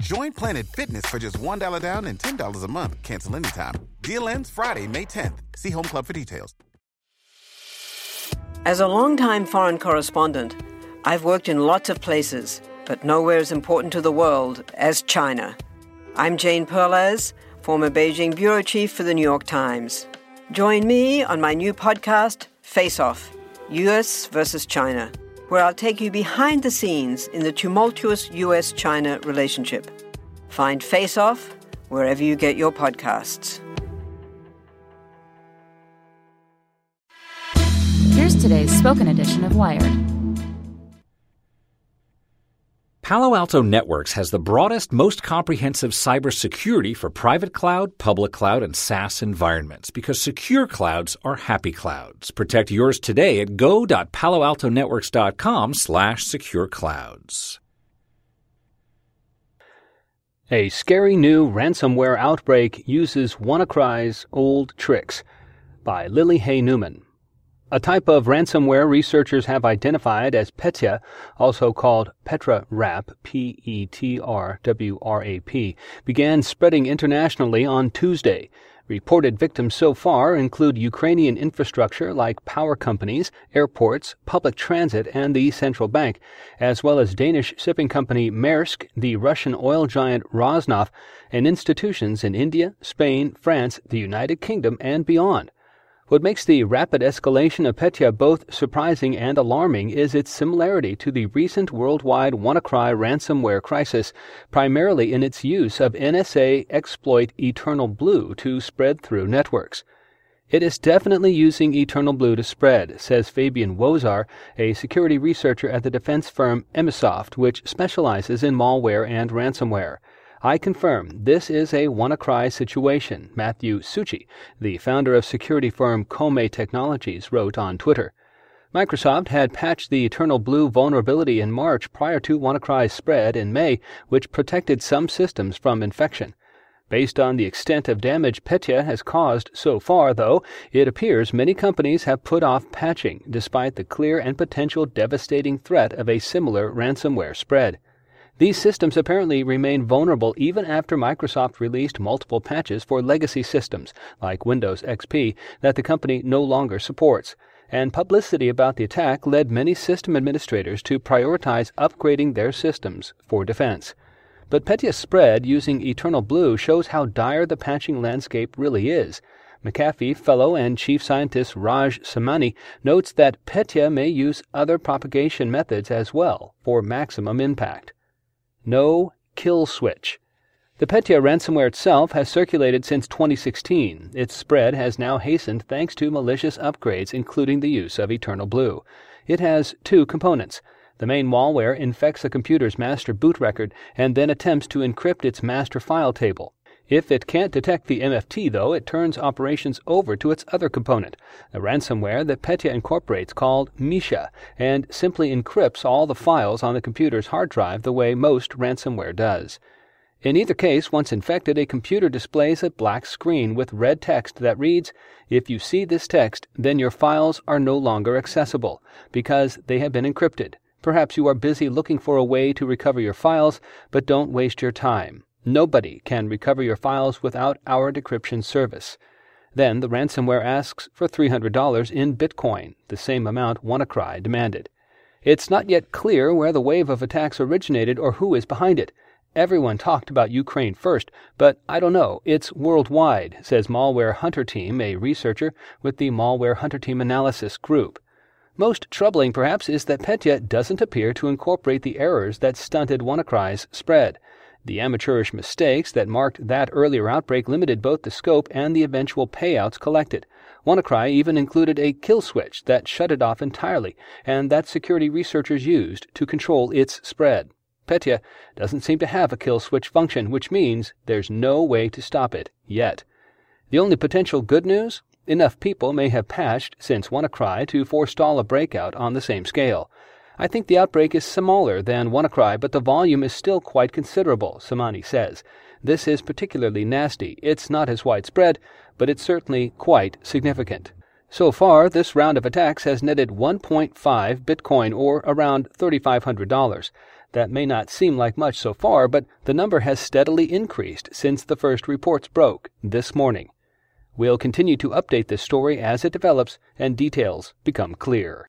Join Planet Fitness for just $1 down and $10 a month. Cancel anytime. Deal ends Friday, May 10th. See Home Club for details. As a longtime foreign correspondent, I've worked in lots of places, but nowhere as important to the world as China. I'm Jane Perlez, former Beijing bureau chief for the New York Times. Join me on my new podcast, Face Off US versus China, where I'll take you behind the scenes in the tumultuous US China relationship. Find Face Off wherever you get your podcasts. Here's today's spoken edition of Wired. Palo Alto Networks has the broadest, most comprehensive cybersecurity for private cloud, public cloud, and SaaS environments because secure clouds are happy clouds. Protect yours today at go.paloaltonetworks.com slash secure clouds. A scary new ransomware outbreak uses WannaCry's old tricks by Lily Hay Newman. A type of ransomware researchers have identified as Petya, also called Petrwrap, P-E-T-R-W-R-A-P, began spreading internationally on Tuesday. Reported victims so far include Ukrainian infrastructure like power companies, airports, public transit, and the central bank, as well as Danish shipping company Maersk, the Russian oil giant Rosneft, and institutions in India, Spain, France, the United Kingdom, and beyond. What makes the rapid escalation of Petya both surprising and alarming is its similarity to the recent worldwide WannaCry ransomware crisis, primarily in its use of NSA exploit Eternal Blue to spread through networks. It is definitely using Eternal Blue to spread, says Fabian Wosar, a security researcher at the defense firm Emsisoft, which specializes in malware and ransomware. I confirm this is a WannaCry situation, Matthieu Suiche, the founder of security firm Comae Technologies, wrote on Twitter. Microsoft had patched the Eternal Blue vulnerability in March prior to WannaCry's spread in May, which protected some systems from infection. Based on the extent of damage Petya has caused so far, though, it appears many companies have put off patching despite the clear and potential devastating threat of a similar ransomware spread. These systems apparently remain vulnerable even after Microsoft released multiple patches for legacy systems, like Windows XP, that the company no longer supports. And publicity about the attack led many system administrators to prioritize upgrading their systems for defense. But Petya's spread using Eternal Blue shows how dire the patching landscape really is. McAfee fellow and chief scientist Raj Samani notes that Petya may use other propagation methods as well for maximum impact. No kill switch. The Petya ransomware itself has circulated since 2016. Its spread has now hastened thanks to malicious upgrades, including the use of Eternal Blue. It has two components. The main malware infects a computer's master boot record and then attempts to encrypt its master file table. If it can't detect the MFT, though, it turns operations over to its other component, a ransomware that Petya incorporates called Mischa, and simply encrypts all the files on the computer's hard drive the way most ransomware does. In either case, once infected, a computer displays a black screen with red text that reads, If you see this text, then your files are no longer accessible, because they have been encrypted. Perhaps you are busy looking for a way to recover your files, but don't waste your time. Nobody can recover your files without our decryption service. Then the ransomware asks for $300 in Bitcoin, the same amount WannaCry demanded. It's not yet clear where the wave of attacks originated or who is behind it. Everyone talked about Ukraine first, but I don't know. It's worldwide, says Malware Hunter Team, a researcher with the Malware Hunter Team Analysis Group. Most troubling, perhaps, is that Petya doesn't appear to incorporate the errors that stunted WannaCry's spread. The amateurish mistakes that marked that earlier outbreak limited both the scope and the eventual payouts collected. WannaCry even included a kill switch that shut it off entirely, and that security researchers used to control its spread. Petya doesn't seem to have a kill switch function, which means there's no way to stop it yet. The only potential good news? Enough people may have patched since WannaCry to forestall a breakout on the same scale. I think the outbreak is smaller than WannaCry, but the volume is still quite considerable, Samani says. This is particularly nasty. It's not as widespread, but it's certainly quite significant. So far, this round of attacks has netted 1.5 Bitcoin, or around $3,500. That may not seem like much so far, but the number has steadily increased since the first reports broke this morning. We'll continue to update this story as it develops and details become clear.